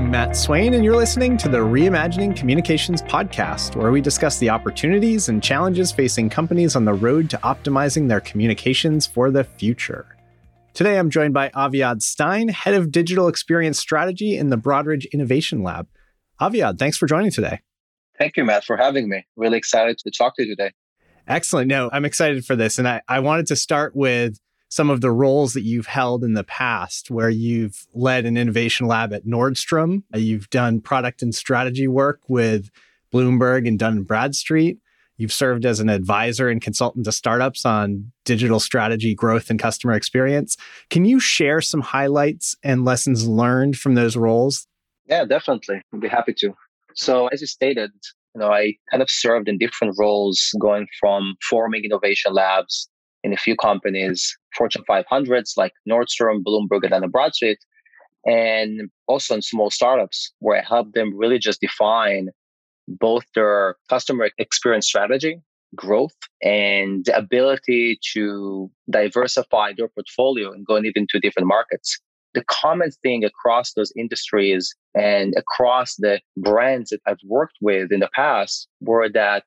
I'm Matt Swain, and you're listening to the Reimagining Communications podcast, where we discuss the opportunities and challenges facing companies on the road to optimizing their communications for the future. Today, I'm joined by Aviad Stein, Head of Digital Experience Strategy in the Broadridge Innovation Lab. Aviad, thanks for joining today. Thank you, Matt, for having me. Really excited to talk to you today. Excellent. No, I'm excited for this. And I, I wanted to start with some of the roles that you've held in the past, where you've led an innovation lab at Nordstrom. Uh, you've done product and strategy work with Bloomberg and Dun and Bradstreet. You've served as an advisor and consultant to startups on digital strategy, growth, and customer experience. Can you share some highlights and lessons learned from those roles? Yeah, definitely. I'd be happy to. So, as you stated, you know, I kind of served in different roles, going from forming innovation labs in a few companies, Fortune 500s like Nordstrom, Bloomberg, and Dun & Bradstreet, and also in small startups where I help them really just define both their customer experience strategy, growth, and the ability to diversify their portfolio and go even to different markets. The common thing across those industries and across the brands that I've worked with in the past were that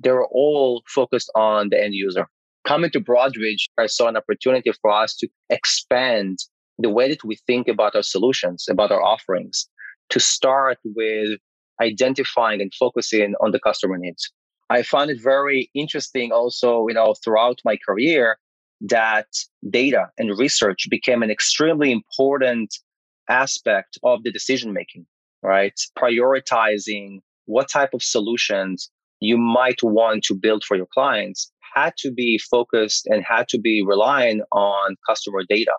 they were all focused on the end user coming to Broadridge, I saw an opportunity for us to expand the way that we think about our solutions, about our offerings, to start with identifying and focusing on the customer needs. I found it very interesting also, you know, throughout my career that data and research became an extremely important aspect of the decision making, right? Prioritizing what type of solutions you might want to build for your clients had to be focused and had to be relying on customer data,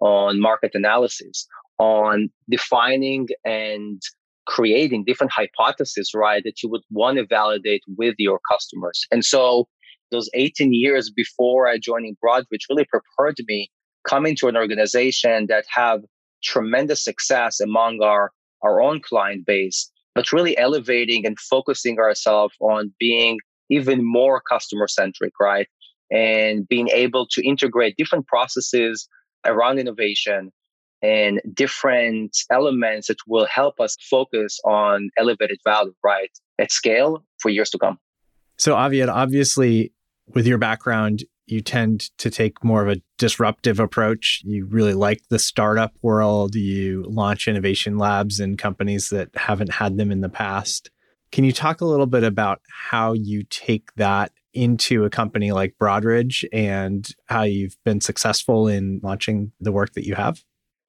on market analysis, on defining and creating different hypotheses, right, that you would want to validate with your customers. And so those 18 years before I joining Broadridge really prepared me coming to an organization that have tremendous success among our, our own client base, but really elevating and focusing ourselves on being even more customer centric, right? And being able to integrate different processes around innovation and different elements that will help us focus on elevated value, right? At scale for years to come. So, Aviad, obviously, with your background, you tend to take more of a disruptive approach. You really like the startup world. You launch innovation labs in companies that haven't had them in the past. Can you talk a little bit about how you take that into a company like Broadridge and how you've been successful in launching the work that you have?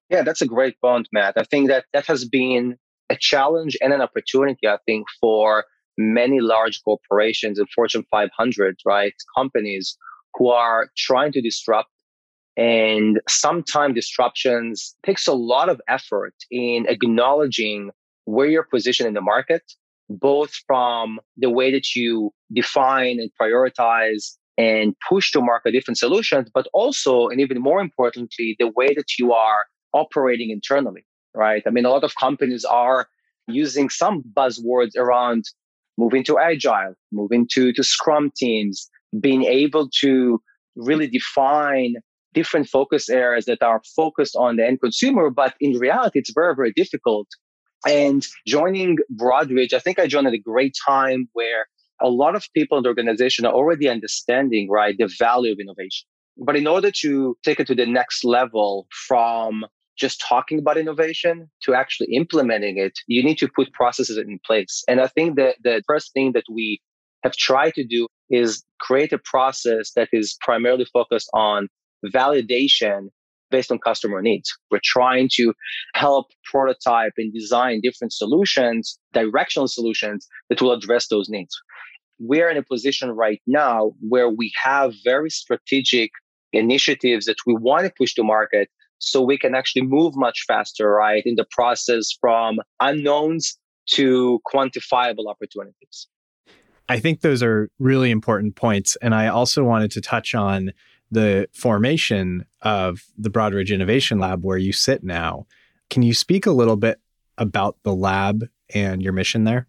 Yeah, that's a great point, Matt. I think that that has been a challenge and an opportunity, I think, for many large corporations and Fortune 500, right? Companies who are trying to disrupt. And sometimes disruptions takes a lot of effort in acknowledging where you're positioned in the market both from the way that you define and prioritize and push to market different solutions, but also, and even more importantly, the way that you are operating internally, right? I mean, a lot of companies are using some buzzwords around moving to agile, moving to, to scrum teams, being able to really define different focus areas that are focused on the end consumer. But in reality, it's very, very difficult and joining Broadridge, I think I joined at a great time where a lot of people in the organization are already understanding, right, the value of innovation. But in order to take it to the next level from just talking about innovation to actually implementing it, you need to put processes in place. And I think that the first thing that we have tried to do is create a process that is primarily focused on validation based on customer needs. We're trying to help prototype and design different solutions, directional solutions that will address those needs. We're in a position right now where we have very strategic initiatives that we want to push to market so we can actually move much faster, right, in the process from unknowns to quantifiable opportunities. I think those are really important points. And I also wanted to touch on the formation of the Broadridge Innovation Lab where you sit now. Can you speak a little bit about the lab and your mission there?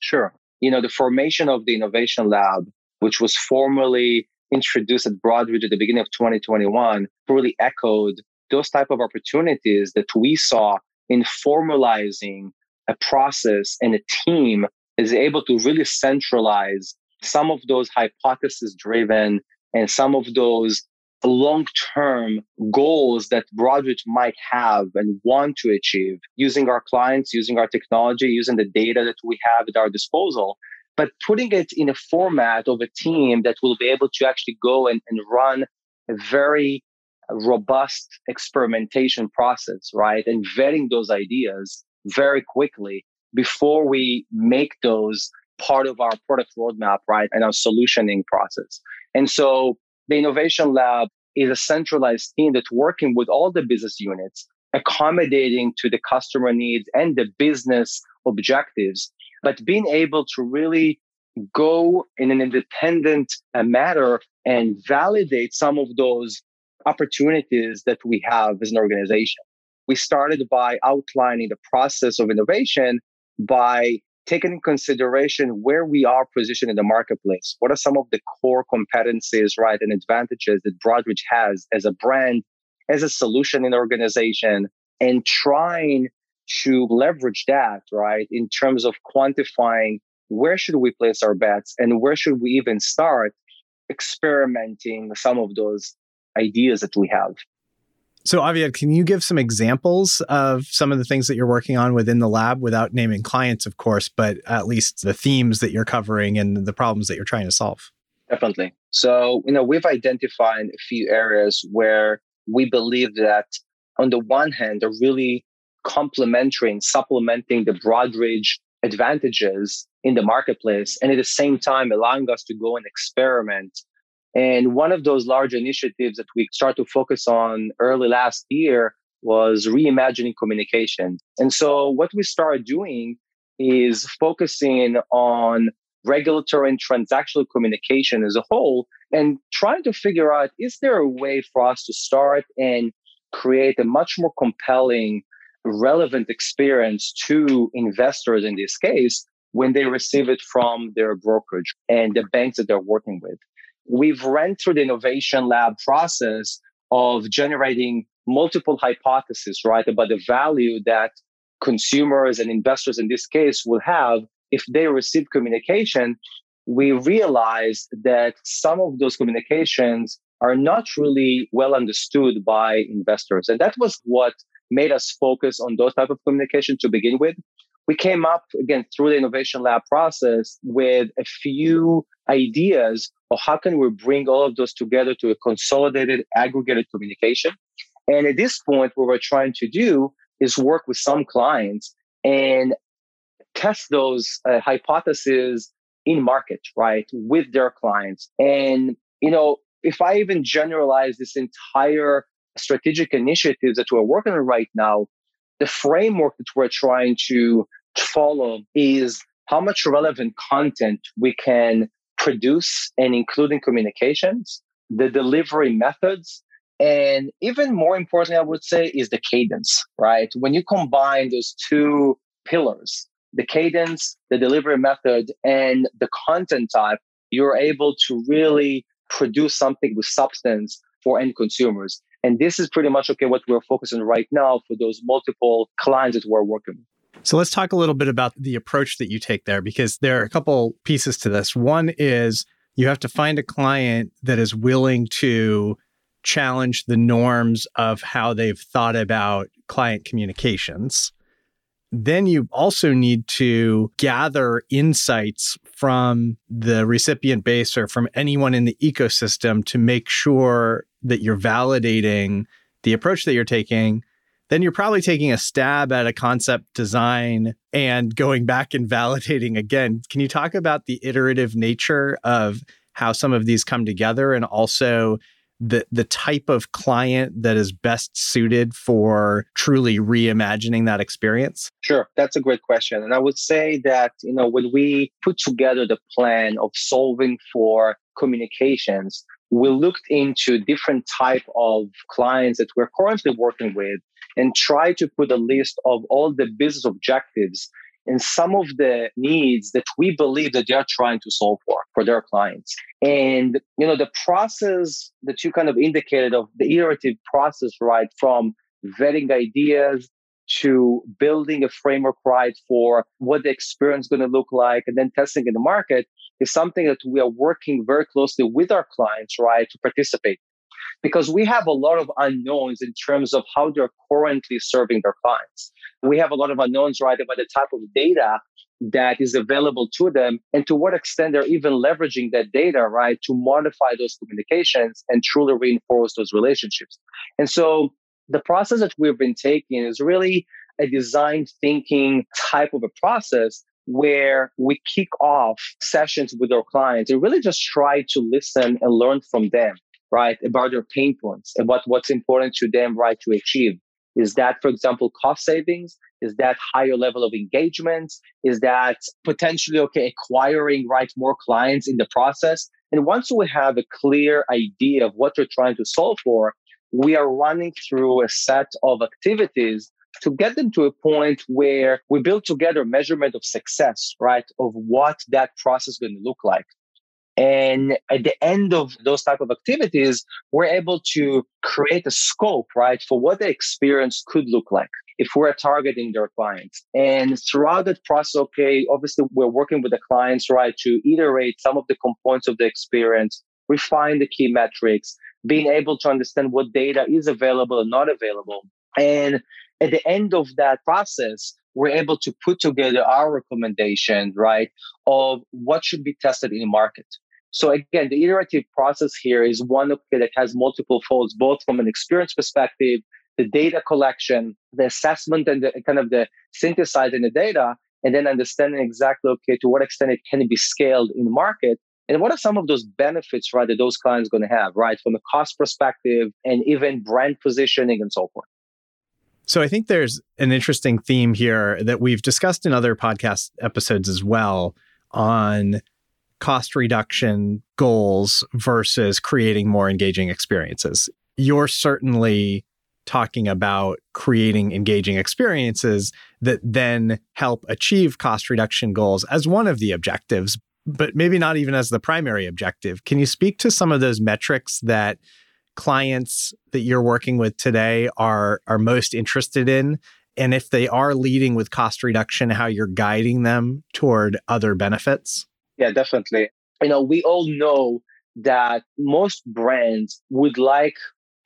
Sure. You know, the formation of the Innovation Lab, which was formally introduced at Broadridge at the beginning of 2021, really echoed those type of opportunities that we saw in formalizing a process and a team is able to really centralize some of those hypothesis driven and some of those long term goals that Broadridge might have and want to achieve using our clients, using our technology, using the data that we have at our disposal, but putting it in a format of a team that will be able to actually go and, and run a very robust experimentation process, right? And vetting those ideas very quickly before we make those part of our product roadmap, right? And our solutioning process. And so the innovation lab is a centralized team that's working with all the business units, accommodating to the customer needs and the business objectives, but being able to really go in an independent uh, manner and validate some of those opportunities that we have as an organization. We started by outlining the process of innovation by taking in consideration where we are positioned in the marketplace. What are some of the core competencies, right, and advantages that Broadridge has as a brand, as a solution in organization, and trying to leverage that, right, in terms of quantifying where should we place our bets and where should we even start experimenting some of those ideas that we have. So, Aviad, can you give some examples of some of the things that you're working on within the lab without naming clients, of course, but at least the themes that you're covering and the problems that you're trying to solve? Definitely. So, you know, we've identified a few areas where we believe that, on the one hand, are really complementary and supplementing the Broadridge advantages in the marketplace, and at the same time, allowing us to go and experiment and one of those large initiatives that we start to focus on early last year was reimagining communication. And so what we started doing is focusing on regulatory and transactional communication as a whole and trying to figure out is there a way for us to start and create a much more compelling relevant experience to investors in this case when they receive it from their brokerage and the banks that they're working with we've ran through the innovation lab process of generating multiple hypotheses, right, about the value that consumers and investors in this case will have if they receive communication. We realized that some of those communications are not really well understood by investors. And that was what made us focus on those type of communication to begin with. We came up again through the innovation lab process with a few ideas how can we bring all of those together to a consolidated, aggregated communication. And at this point, what we're trying to do is work with some clients and test those uh, hypotheses in market, right, with their clients. And, you know, if I even generalize this entire strategic initiatives that we're working on right now, the framework that we're trying to follow is how much relevant content we can produce and including communications, the delivery methods, and even more importantly, I would say, is the cadence, right? When you combine those two pillars, the cadence, the delivery method, and the content type, you're able to really produce something with substance for end consumers. And this is pretty much okay what we're focusing right now for those multiple clients that we're working with. So let's talk a little bit about the approach that you take there because there are a couple pieces to this. One is you have to find a client that is willing to challenge the norms of how they've thought about client communications. Then you also need to gather insights from the recipient base or from anyone in the ecosystem to make sure that you're validating the approach that you're taking then you're probably taking a stab at a concept design and going back and validating again. Can you talk about the iterative nature of how some of these come together and also the the type of client that is best suited for truly reimagining that experience? Sure, that's a great question. And I would say that, you know, when we put together the plan of solving for communications, we looked into different type of clients that we're currently working with and try to put a list of all the business objectives and some of the needs that we believe that they're trying to solve for for their clients and you know the process that you kind of indicated of the iterative process right from vetting ideas to building a framework right for what the experience is going to look like and then testing in the market is something that we are working very closely with our clients, right, to participate. Because we have a lot of unknowns in terms of how they're currently serving their clients. We have a lot of unknowns, right, about the type of data that is available to them and to what extent they're even leveraging that data, right, to modify those communications and truly reinforce those relationships. And so the process that we've been taking is really a design thinking type of a process where we kick off sessions with our clients and really just try to listen and learn from them, right? About their pain points, about what's important to them, right, to achieve. Is that, for example, cost savings? Is that higher level of engagement? Is that potentially, okay, acquiring, right, more clients in the process? And once we have a clear idea of what we're trying to solve for, we are running through a set of activities to get them to a point where we build together measurement of success, right? Of what that process is going to look like. And at the end of those type of activities, we're able to create a scope, right, for what the experience could look like if we're targeting their clients. And throughout that process, okay, obviously we're working with the clients, right, to iterate some of the components of the experience, refine the key metrics, being able to understand what data is available and not available. And at the end of that process, we're able to put together our recommendations, right, of what should be tested in the market. So again, the iterative process here is one that has multiple folds, both from an experience perspective, the data collection, the assessment, and the kind of the synthesizing the data, and then understanding exactly okay to what extent it can be scaled in the market, and what are some of those benefits, right, that those clients going to have, right, from a cost perspective and even brand positioning and so forth. So I think there's an interesting theme here that we've discussed in other podcast episodes as well on cost reduction goals versus creating more engaging experiences. You're certainly talking about creating engaging experiences that then help achieve cost reduction goals as one of the objectives, but maybe not even as the primary objective. Can you speak to some of those metrics that clients that you're working with today are are most interested in and if they are leading with cost reduction how you're guiding them toward other benefits yeah definitely. You know we all know that most brands would like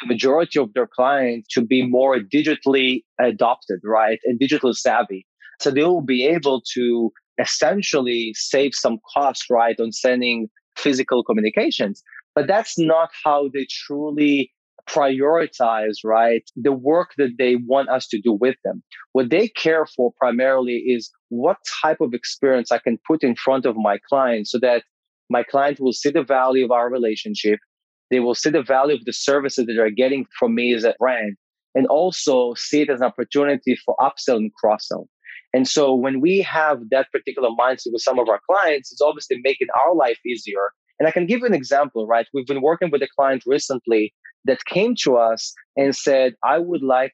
the majority of their clients to be more digitally adopted right and digital savvy. So they will be able to essentially save some cost right on sending physical communications. But that's not how they truly prioritize, right? The work that they want us to do with them. What they care for primarily is what type of experience I can put in front of my client so that my client will see the value of our relationship. They will see the value of the services that they're getting from me as a brand and also see it as an opportunity for upsell and cross sell. And so when we have that particular mindset with some of our clients, it's obviously making our life easier and I can give you an example, right? We've been working with a client recently that came to us and said, I would like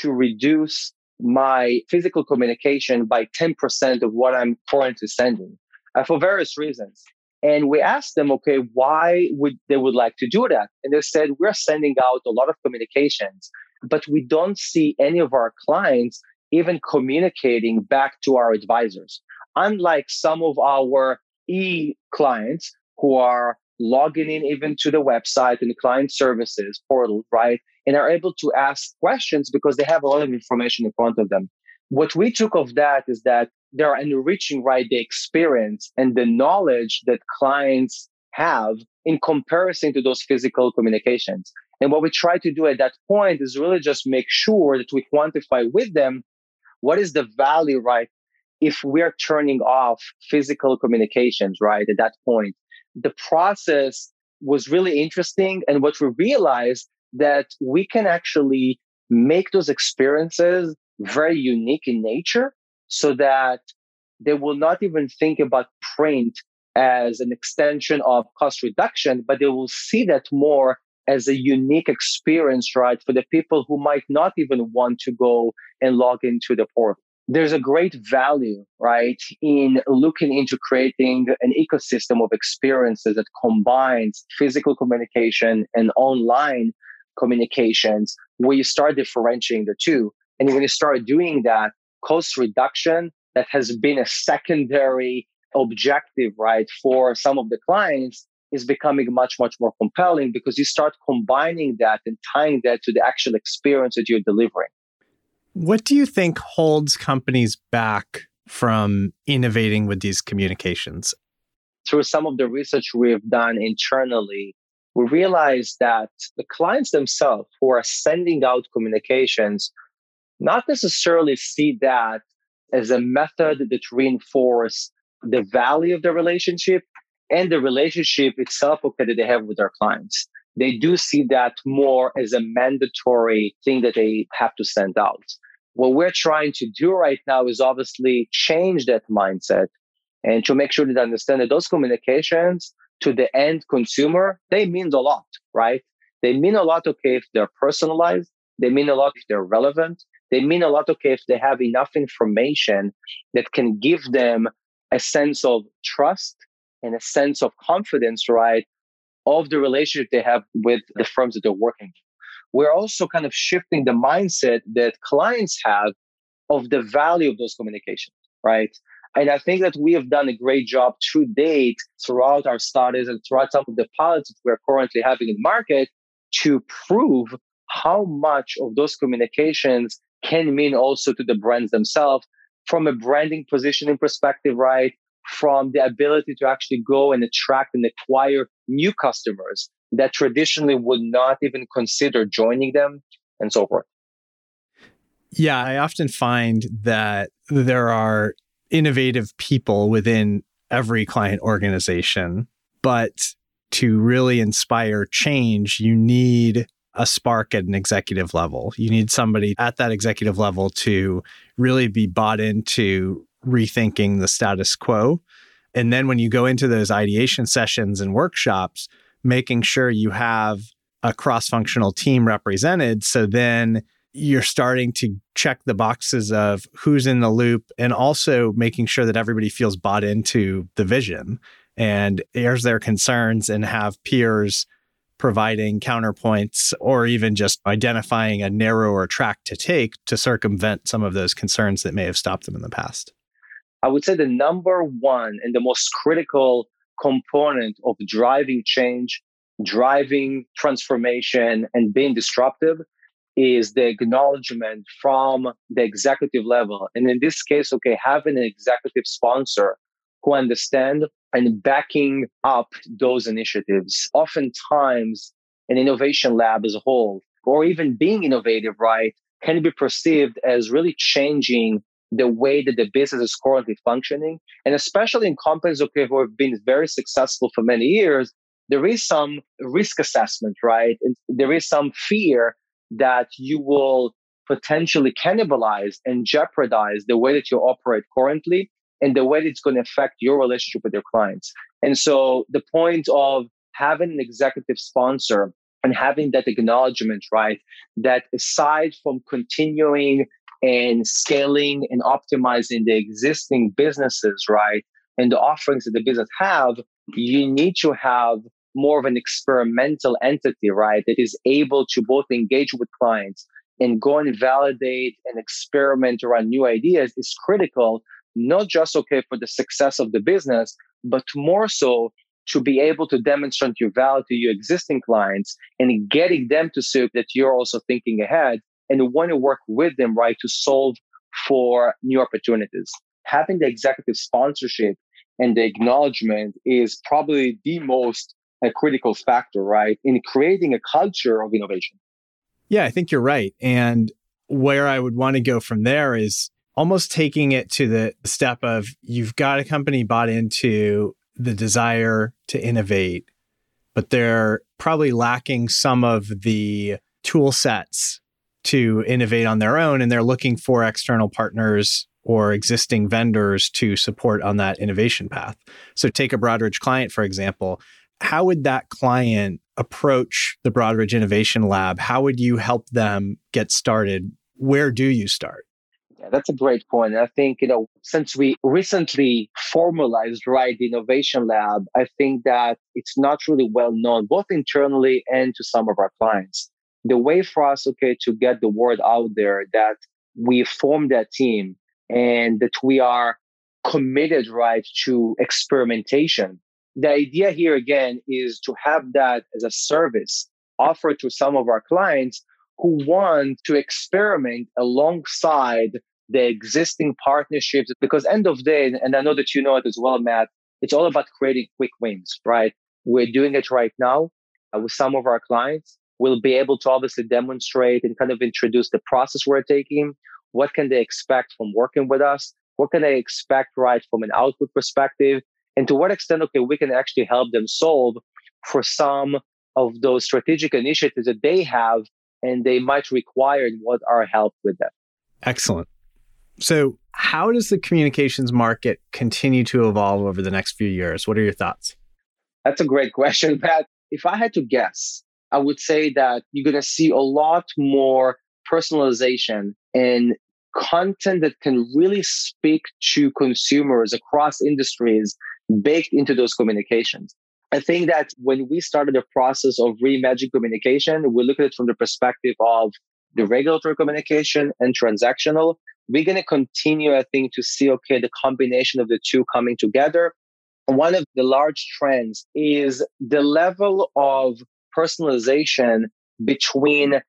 to reduce my physical communication by 10% of what I'm currently sending uh, for various reasons. And we asked them, okay, why would they would like to do that? And they said, we're sending out a lot of communications, but we don't see any of our clients even communicating back to our advisors. Unlike some of our e clients who are logging in even to the website and the client services portal, right? And are able to ask questions because they have a lot of information in front of them. What we took of that is that they're enriching, right, the experience and the knowledge that clients have in comparison to those physical communications. And what we try to do at that point is really just make sure that we quantify with them what is the value, right? If we're turning off physical communications, right, at that point, the process was really interesting. And what we realized that we can actually make those experiences very unique in nature so that they will not even think about print as an extension of cost reduction, but they will see that more as a unique experience, right, for the people who might not even want to go and log into the portal there's a great value, right, in looking into creating an ecosystem of experiences that combines physical communication and online communications where you start differentiating the two. And when you start doing that, cost reduction that has been a secondary objective, right, for some of the clients is becoming much, much more compelling because you start combining that and tying that to the actual experience that you're delivering. What do you think holds companies back from innovating with these communications? Through some of the research we've done internally, we realized that the clients themselves who are sending out communications not necessarily see that as a method that reinforce the value of the relationship and the relationship itself okay, that they have with their clients. They do see that more as a mandatory thing that they have to send out. What we're trying to do right now is obviously change that mindset and to make sure that they understand that those communications to the end consumer, they mean a lot, right? They mean a lot, okay, if they're personalized. They mean a lot if they're relevant. They mean a lot, okay, if they have enough information that can give them a sense of trust and a sense of confidence, right, of the relationship they have with the firms that they're working with. We're also kind of shifting the mindset that clients have of the value of those communications, right? And I think that we have done a great job to date throughout our studies and throughout some of the pilots we're currently having in market to prove how much of those communications can mean also to the brands themselves from a branding positioning perspective, right? From the ability to actually go and attract and acquire new customers that traditionally would not even consider joining them and so forth. Yeah, I often find that there are innovative people within every client organization, but to really inspire change, you need a spark at an executive level. You need somebody at that executive level to really be bought into rethinking the status quo. And then when you go into those ideation sessions and workshops, making sure you have a cross functional team represented. So then you're starting to check the boxes of who's in the loop and also making sure that everybody feels bought into the vision and airs their concerns and have peers providing counterpoints or even just identifying a narrower track to take to circumvent some of those concerns that may have stopped them in the past? I would say the number one and the most critical component of driving change, driving transformation, and being disruptive is the acknowledgement from the executive level. And in this case, okay, having an executive sponsor who understand and backing up those initiatives. Oftentimes, an innovation lab as a whole, or even being innovative, right, can be perceived as really changing the way that the business is currently functioning. And especially in companies okay, who have been very successful for many years, there is some risk assessment, right? And there is some fear that you will potentially cannibalize and jeopardize the way that you operate currently and the way that it's going to affect your relationship with your clients. And so the point of having an executive sponsor and having that acknowledgement, right, that aside from continuing and scaling and optimizing the existing businesses, right, and the offerings that the business have, you need to have more of an experimental entity, right, that is able to both engage with clients and go and validate and experiment around new ideas is critical, not just okay for the success of the business, but more so to be able to demonstrate your value to your existing clients and getting them to see that you're also thinking ahead and want to work with them, right, to solve for new opportunities. Having the executive sponsorship and the acknowledgement is probably the most a critical factor, right, in creating a culture of innovation. Yeah, I think you're right. And where I would want to go from there is almost taking it to the step of you've got a company bought into the desire to innovate, but they're probably lacking some of the tool sets to innovate on their own. And they're looking for external partners or existing vendors to support on that innovation path. So, take a Broadridge client, for example how would that client approach the Broadridge Innovation Lab? How would you help them get started? Where do you start? Yeah, that's a great point. I think, you know, since we recently formalized, right, the Innovation Lab, I think that it's not really well known, both internally and to some of our clients. The way for us, okay, to get the word out there that we formed that team and that we are committed, right, to experimentation. The idea here again is to have that as a service offered to some of our clients who want to experiment alongside the existing partnerships because end of day and i know that you know it as well matt it's all about creating quick wins right we're doing it right now uh, with some of our clients we'll be able to obviously demonstrate and kind of introduce the process we're taking what can they expect from working with us what can they expect right from an output perspective and to what extent okay we can actually help them solve for some of those strategic initiatives that they have and they might require what our help with them excellent so, how does the communications market continue to evolve over the next few years? What are your thoughts? That's a great question, Pat. If I had to guess, I would say that you're going to see a lot more personalization and content that can really speak to consumers across industries baked into those communications. I think that when we started the process of reimagining communication, we look at it from the perspective of the regulatory communication and transactional we're going to continue, I think, to see, okay, the combination of the two coming together. One of the large trends is the level of personalization between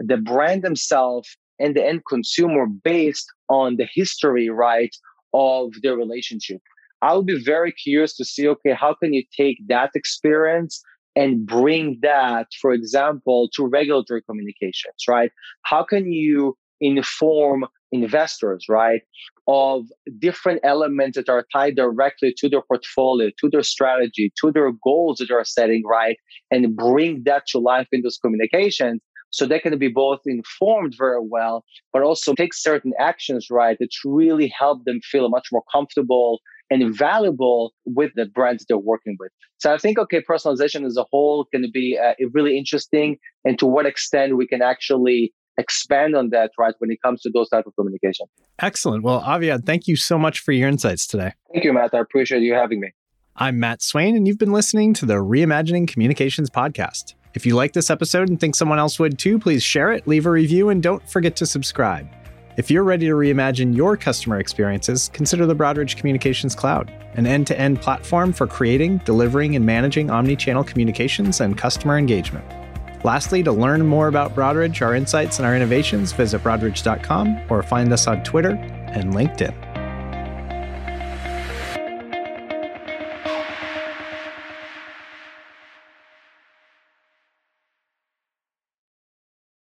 the brand themselves and the end consumer based on the history, right, of their relationship. I'll be very curious to see, okay, how can you take that experience and bring that, for example, to regulatory communications, right? How can you inform investors, right, of different elements that are tied directly to their portfolio, to their strategy, to their goals that they're setting, right, and bring that to life in those communications. So they can be both informed very well, but also take certain actions, right, that really help them feel much more comfortable and valuable with the brands they're working with. So I think, okay, personalization as a whole can be uh, really interesting and to what extent we can actually expand on that, right, when it comes to those type of communication. Excellent. Well, Aviad, thank you so much for your insights today. Thank you, Matt. I appreciate you having me. I'm Matt Swain, and you've been listening to the Reimagining Communications podcast. If you like this episode and think someone else would too, please share it, leave a review, and don't forget to subscribe. If you're ready to reimagine your customer experiences, consider the Broadridge Communications Cloud, an end to end platform for creating, delivering, and managing omni channel communications and customer engagement. Lastly, to learn more about Broadridge, our insights, and our innovations, visit broadridge.com or find us on Twitter and LinkedIn.